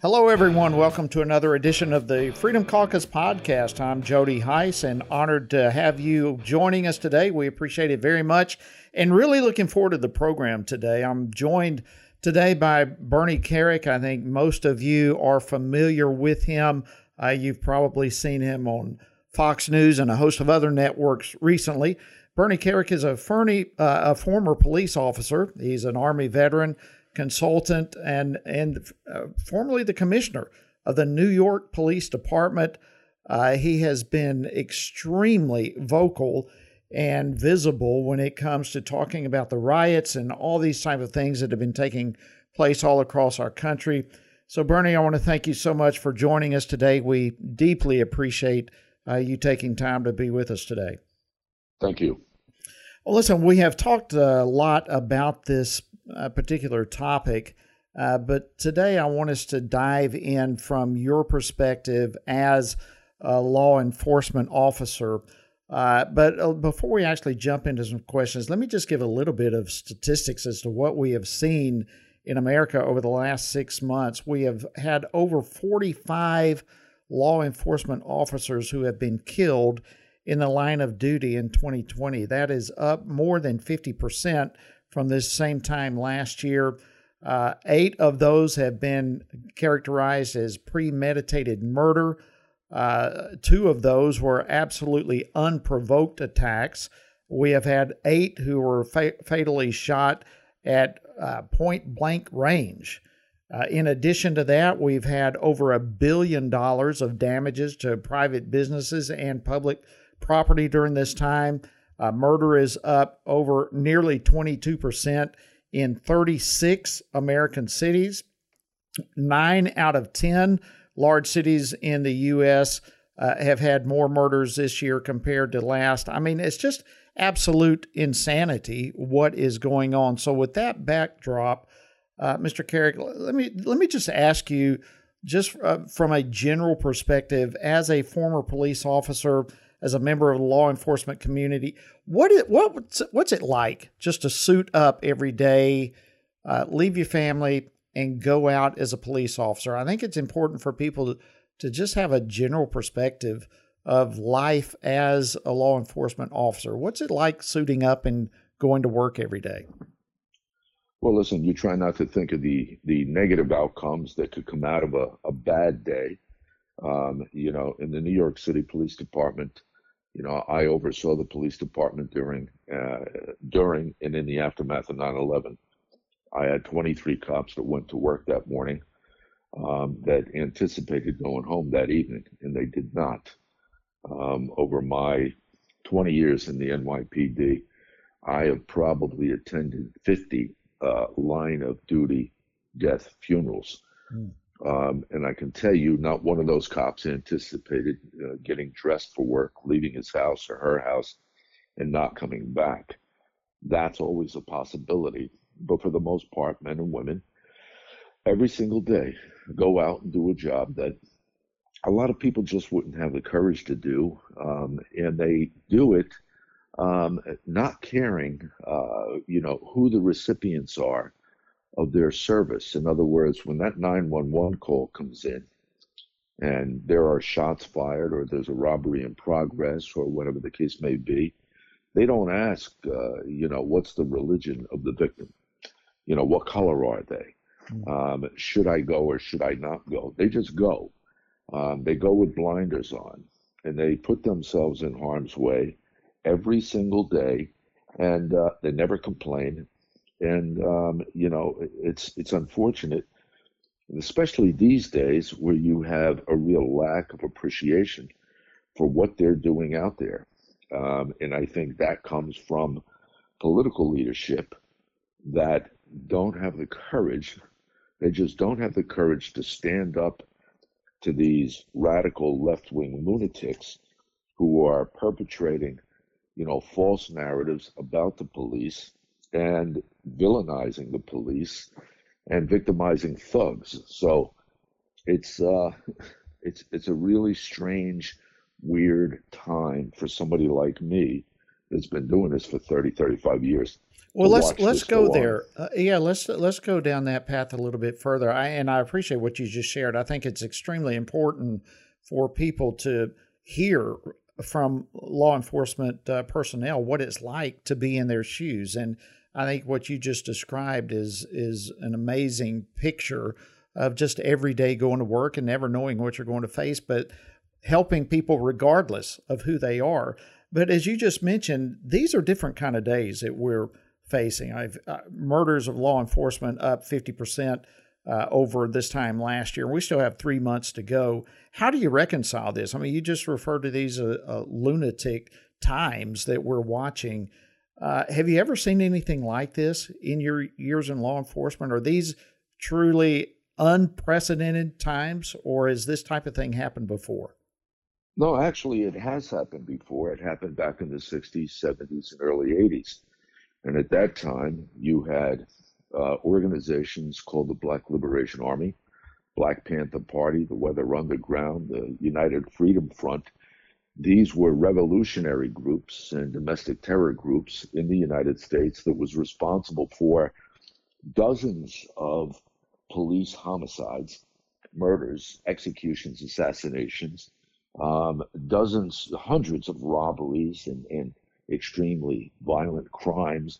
Hello, everyone. Welcome to another edition of the Freedom Caucus podcast. I'm Jody Hice and honored to have you joining us today. We appreciate it very much and really looking forward to the program today. I'm joined today by Bernie Kerik. I think most of you are familiar with him. Uh, you've probably seen him on Fox News and a host of other networks recently. Bernie Kerik is a, ferny, uh, a former police officer. He's an Army veteran consultant and and uh, formerly the commissioner of the New York Police Department. Uh, he has been extremely vocal and visible when it comes to talking about the riots and all these type of things that have been taking place all across our country. So, Bernie, I want to thank you so much for joining us today. We deeply appreciate uh, you taking time to be with us today. Thank you. Well, listen, we have talked a lot about this a particular topic. Uh, but today I want us to dive in from your perspective as a law enforcement officer. Uh, but uh, before we actually jump into some questions, let me just give a little bit of statistics as to what we have seen in America over the last six months. We have had over 45 law enforcement officers who have been killed in the line of duty in 2020. That is up more than 50% from this same time last year. Uh, eight of those have been characterized as premeditated murder. Uh, two of those were absolutely unprovoked attacks. We have had eight who were fa- fatally shot at uh, point blank range. Uh, in addition to that, we've had over a billion dollars of damages to private businesses and public property during this time. Uh, murder is up over nearly 22% in 36 American cities. Nine out of 10 large cities in the U.S. Uh, have had more murders this year compared to last. I mean, it's just absolute insanity what is going on. So, with that backdrop, uh, Mr. Kerik, let me let me just ask you, just uh, from a general perspective, as a former police officer as a member of the law enforcement community. What it, what what's it like just to suit up every day, uh, leave your family, and go out as a police officer? I think it's important for people to, to just have a general perspective of life as a law enforcement officer. What's it like suiting up and going to work every day? Well, listen, you try not to think of the the negative outcomes that could come out of a, a bad day. Um, you know, in the New York City Police Department, you know, I oversaw the police department during uh, during and in the aftermath of 9/11. I had 23 cops that went to work that morning um, that anticipated going home that evening, and they did not. Um, over my 20 years in the NYPD, I have probably attended 50 uh, line of duty death funerals. Mm. Um, and I can tell you, not one of those cops anticipated uh, getting dressed for work, leaving his house or her house, and not coming back. That's always a possibility. But for the most part, men and women, every single day, go out and do a job that a lot of people just wouldn't have the courage to do. Um, and they do it um, not caring, uh, you know, who the recipients are of their service. In other words, when that 911 call comes in and there are shots fired or there's a robbery in progress or whatever the case may be, they don't ask, uh, you know, what's the religion of the victim? You know, what color are they? Hmm. Um, should I go or should I not go? They just go. Um, they go with blinders on and they put themselves in harm's way every single day and uh, they never complain and um, you know it's it's unfortunate, especially these days where you have a real lack of appreciation for what they're doing out there, um, and I think that comes from political leadership that don't have the courage. They just don't have the courage to stand up to these radical left-wing lunatics who are perpetrating, you know, false narratives about the police and villainizing the police and victimizing thugs. So it's uh, it's it's a really strange, weird time for somebody like me that's been doing this for 30, 35 years. Well, let's let's go there. Uh, yeah, let's let's go down that path a little bit further. I, and I appreciate what you just shared. I think it's extremely important for people to hear from law enforcement uh, personnel what it's like to be in their shoes. And I think what you just described is is an amazing picture of just every day going to work and never knowing what you're going to face, but helping people regardless of who they are. But as you just mentioned, these are different kind of days that we're facing. I've uh, murders of law enforcement up 50% uh, over this time last year. We still have three months to go. How do you reconcile this? I mean, you just referred to these uh, uh lunatic times that we're watching. Uh, have you ever seen anything like this in your years in law enforcement? Are these truly unprecedented times, or has this type of thing happened before? No, actually, it has happened before. It happened back in the 60s, 70s, and early 80s. And at that time, you had uh, organizations called the Black Liberation Army, Black Panther Party, the Weather Underground, the United Freedom Front. These were revolutionary groups and domestic terror groups in the United States that was responsible for dozens of police homicides, murders, executions, assassinations, um, dozens, hundreds of robberies and, and extremely violent crimes.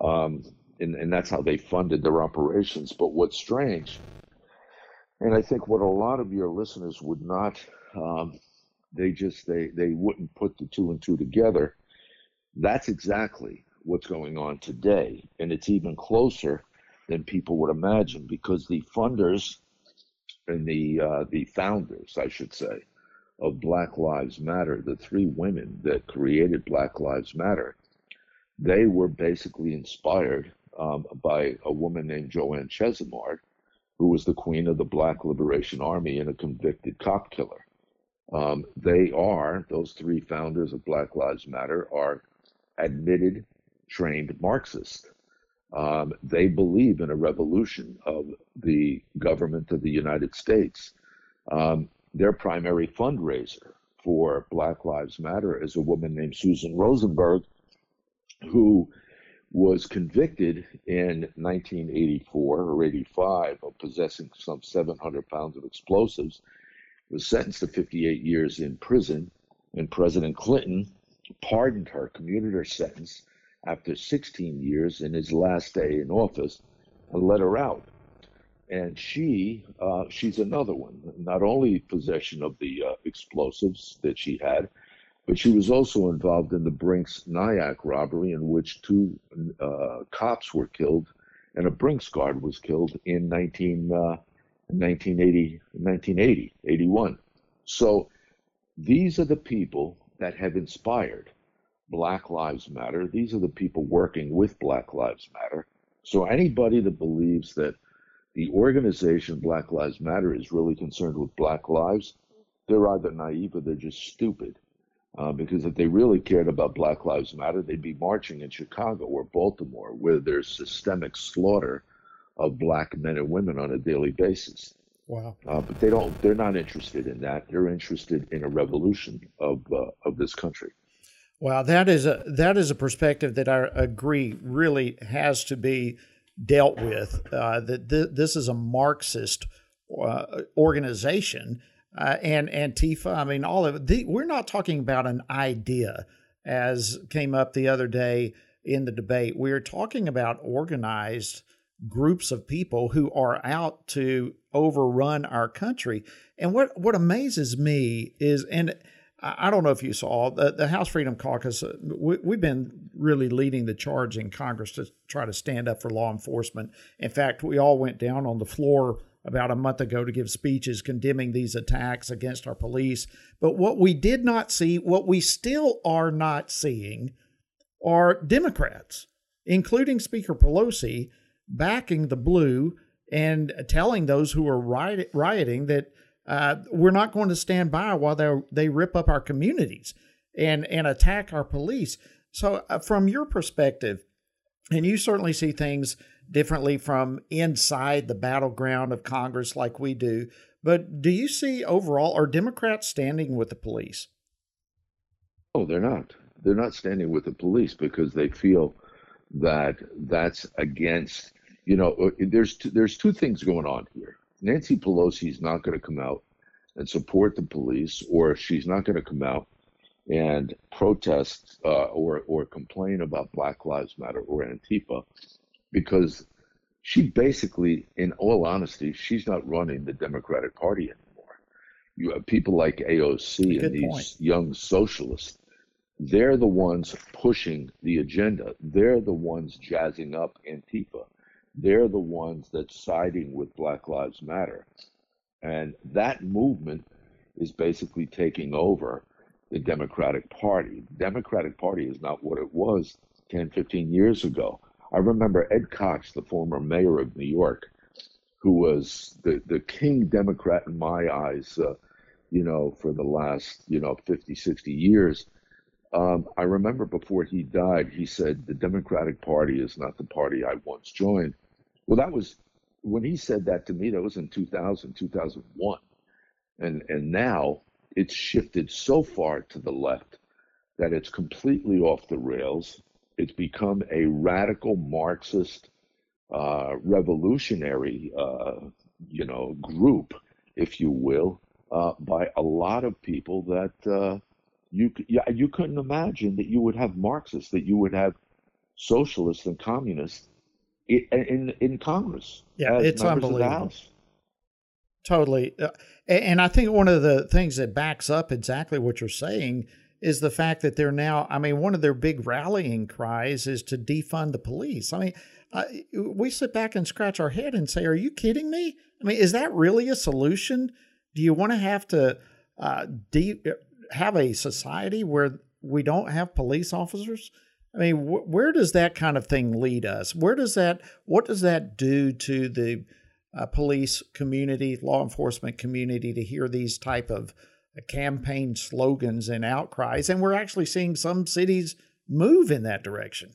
Um, and, and that's how they funded their operations. But what's strange, and I think what a lot of your listeners would not, um, they just, they, they wouldn't put the two and two together. That's exactly what's going on today. And it's even closer than people would imagine because the funders and the, uh, the founders, I should say, of Black Lives Matter, the three women that created Black Lives Matter, they were basically inspired um, by a woman named Joanne Chesimard, who was the queen of the Black Liberation Army and a convicted cop killer. Um, they are, those three founders of Black Lives Matter, are admitted trained Marxists. Um, they believe in a revolution of the government of the United States. Um, their primary fundraiser for Black Lives Matter is a woman named Susan Rosenberg, who was convicted in 1984 or 85 of possessing some 700 pounds of explosives, was sentenced to 58 years in prison, and President Clinton pardoned her, commuted her sentence after 16 years in his last day in office, and let her out and she uh, she's another one. Not only possession of the uh, explosives that she had, but she was also involved in the Brinks Nyack robbery, in which two uh, cops were killed, and a Brinks guard was killed in 19, 1980, 1980, 81. So these are the people that have inspired Black Lives Matter. These are the people working with Black Lives Matter. So anybody that believes that the organization Black Lives Matter is really concerned with Black lives, they're either naive or they're just stupid. Uh, because if they really cared about Black Lives Matter, they'd be marching in Chicago or Baltimore, where there's systemic slaughter of black men and women on a daily basis. Wow! Uh, but they don't. They're not interested in that. They're interested in a revolution of uh, of this country. Wow, that is a that is a perspective that I agree really has to be dealt with. Uh, that th- this is a Marxist uh, organization, uh, and Antifa. I mean, all of. The, we're not talking about an idea, as came up the other day in the debate. We're talking about organized groups of people who are out to overrun our country. And what what amazes me is, and I don't know if you saw the, the House Freedom Caucus. Uh, we, have been really leading the charge in Congress to try to stand up for law enforcement. In fact, we all went down on the floor about a month ago to give speeches condemning these attacks against our police. But what we did not see, what we still are not seeing, are Democrats, including Speaker Pelosi, backing the blue and telling those who are riot, rioting that uh, we're not going to stand by while they they rip up our communities and and attack our police. So, uh, from your perspective, and you certainly see things differently from inside the battleground of Congress, like we do. But do you see overall are Democrats standing with the police? Oh, they're not. They're not standing with the police because they feel that that's against. You know, uh, there's two, there's two things going on here. Nancy Pelosi is not going to come out and support the police, or she's not going to come out and protest uh, or or complain about Black Lives Matter or Antifa, because she basically, in all honesty, she's not running the Democratic Party anymore. You have people like AOC and these point. young socialists. They're the ones pushing the agenda. They're the ones jazzing up Antifa. They're the ones that's siding with Black Lives Matter. And that movement is basically taking over the Democratic Party. The Democratic Party is not what it was 10, 15 years ago. I remember Ed Koch, the former mayor of New York, who was the, the king Democrat in my eyes, uh, you know, for the last, you know, 50, 60 years. Um, I remember before he died, he said, The Democratic Party is not the party I once joined. Well, that was when he said that to me, that was in 2000, 2001. And, and now it's shifted so far to the left that it's completely off the rails. It's become a radical Marxist uh, revolutionary, uh, you know, group, if you will, uh, by a lot of people that uh, you yeah, you couldn't imagine that you would have Marxists, that you would have socialists and communists in in, in Congress. Yeah, it's unbelievable. Totally, uh, and I think one of the things that backs up exactly what you're saying is the fact that they're now. I mean, one of their big rallying cries is to defund the police. I mean, uh, we sit back and scratch our head and say, "Are you kidding me?" I mean, is that really a solution? Do you want to have to uh, de- have a society where we don't have police officers? I mean, wh- where does that kind of thing lead us? Where does that? What does that do to the uh, police community, law enforcement community, to hear these type of campaign slogans and outcries? And we're actually seeing some cities move in that direction.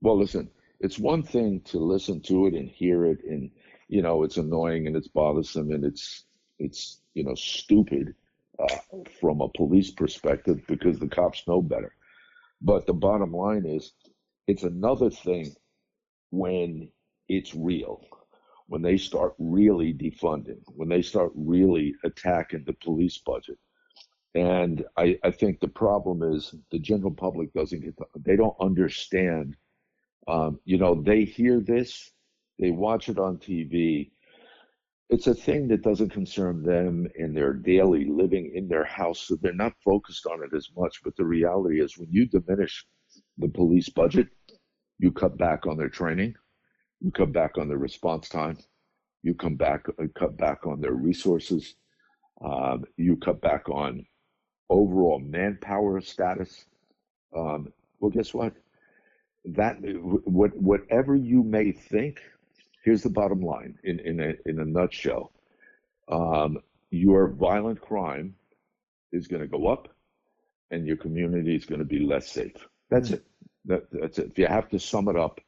Well, listen, it's one thing to listen to it and hear it, and you know it's annoying and it's bothersome and it's it's you know stupid uh, from a police perspective because the cops know better. But the bottom line is, it's another thing when it's real, when they start really defunding, when they start really attacking the police budget. And I, I think the problem is the general public doesn't get, the, they don't understand. Um, you know, they hear this, they watch it on TV, it's a thing that doesn't concern them in their daily living in their house, so they're not focused on it as much. But the reality is, when you diminish the police budget, you cut back on their training, you cut back on their response time, you come back, uh, cut back on their resources, um, you cut back on overall manpower status. Um, well, guess what? That what whatever you may think here's the bottom line in, in, a, in a nutshell um, your violent crime is going to go up and your community is going to be less safe. That's mm-hmm. it. That, that's it. If you have to sum it up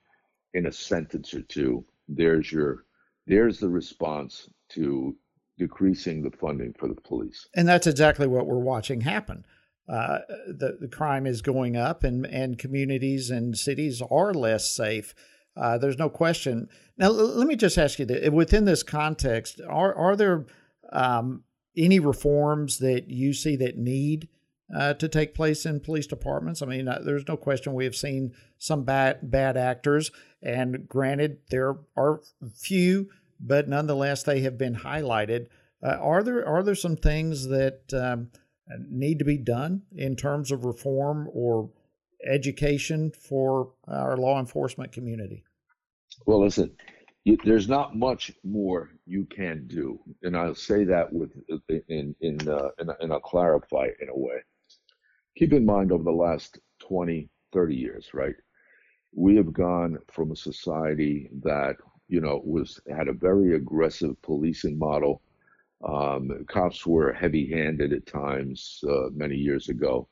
in a sentence or two, there's your there's the response to decreasing the funding for the police. And that's exactly what we're watching happen. Uh, the, the crime is going up, and, and communities and cities are less safe. Uh, there's no question. Now, l- let me just ask you that within this context, are are there um, any reforms that you see that need uh, to take place in police departments? I mean, uh, there's no question we have seen some bad bad actors, and granted, there are few, but nonetheless, they have been highlighted. Uh, are there are there some things that um, need to be done in terms of reform or education for our law enforcement community? Well, listen, you, there's not much more you can do, and I'll say that with in in uh, and, and I'll clarify in a way. Keep in mind over the last 20, 30 years, right? We have gone from a society that you know was had a very aggressive policing model. Um, cops were heavy-handed at times uh, many years ago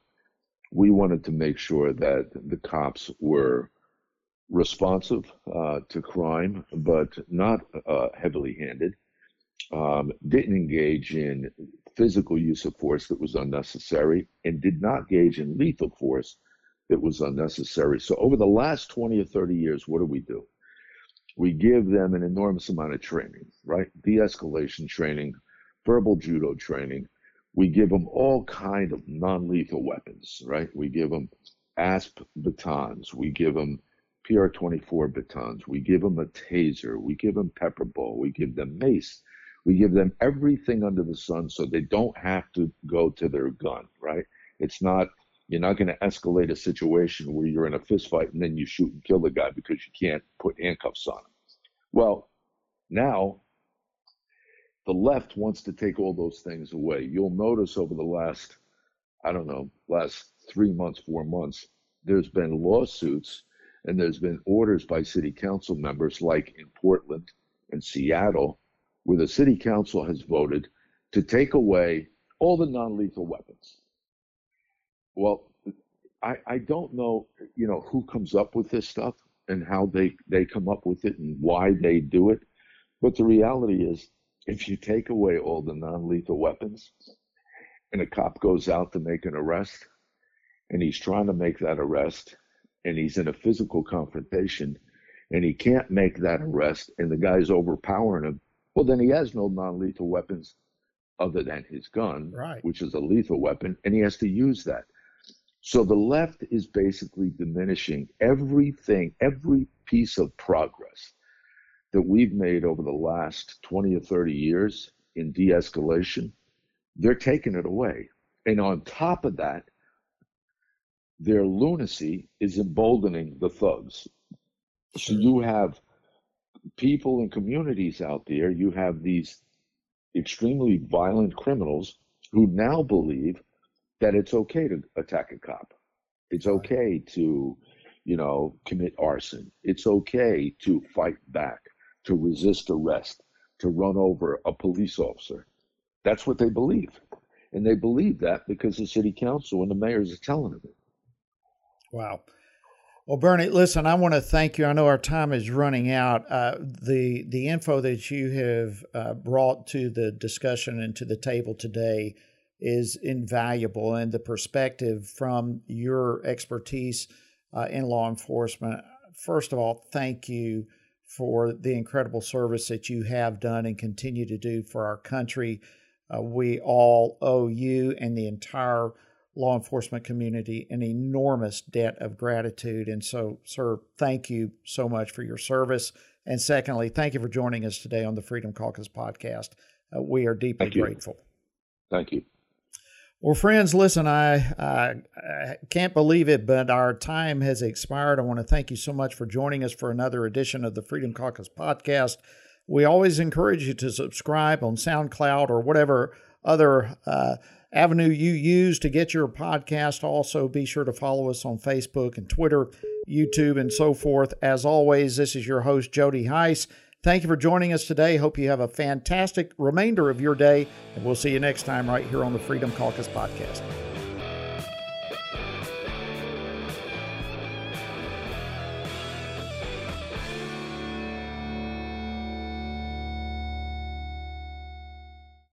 we wanted to make sure that the cops were responsive uh, to crime, but not uh, heavily handed, um, didn't engage in physical use of force that was unnecessary, and did not engage in lethal force that was unnecessary. So over the last 20 or 30 years, what do we do? We give them an enormous amount of training, right? De-escalation training, verbal judo training. We give them all kind of non-lethal weapons, right? We give them ASP batons. We give them PR-24 batons. We give them a taser. We give them pepper ball. We give them mace. We give them everything under the sun so they don't have to go to their gun, right? It's not you're not going to escalate a situation where you're in a fistfight and then you shoot and kill the guy because you can't put handcuffs on him. Well, now the left wants to take all those things away. You'll notice over the last, I don't know, last three months, four months, there's been lawsuits and there's been orders by city council members, like in Portland and Seattle, where the city council has voted to take away all the non lethal weapons. Well, I, I don't know, you know, who comes up with this stuff and how they, they come up with it and why they do it. But the reality is, if you take away all the non lethal weapons and a cop goes out to make an arrest and he's trying to make that arrest and he's in a physical confrontation and he can't make that arrest and the guy's overpowering him, well, then he has no non lethal weapons other than his gun, right. which is a lethal weapon, and he has to use that. So the left is basically diminishing everything, every piece of progress that we've made over the last 20 or 30 years in de escalation. They're taking it away. And on top of that, their lunacy is emboldening the thugs. So you have people and communities out there, you have these extremely violent criminals who now believe that it's okay to attack a cop. It's okay to, you know, commit arson. It's okay to fight back, to resist arrest, to run over a police officer. That's what they believe. And they believe that because the city council and the mayors are telling them it. Wow. Well, Bernie, listen, I want to thank you. I know our time is running out. Uh, the the info that you have uh, brought to the discussion and to the table today is invaluable and the perspective from your expertise uh, in law enforcement. First of all, thank you for the incredible service that you have done and continue to do for our country. Uh, we all owe you and the entire law enforcement community an enormous debt of gratitude. And so, sir, thank you so much for your service. And secondly, thank you for joining us today on the Freedom Caucus podcast. Uh, we are deeply Thank grateful. Thank you. Well, friends, listen, I, I, I, can't believe it, but our time has expired. I want to thank you so much for joining us for another edition of the Freedom Caucus podcast. We always encourage you to subscribe on SoundCloud or whatever other uh, avenue you use to get your podcast. Also, be sure to follow us on Facebook and Twitter, YouTube, and so forth. As always, this is your host, Jody Hice. Thank you for joining us today. Hope you have a fantastic remainder of your day, and we'll see you next time right here on the Freedom Caucus podcast.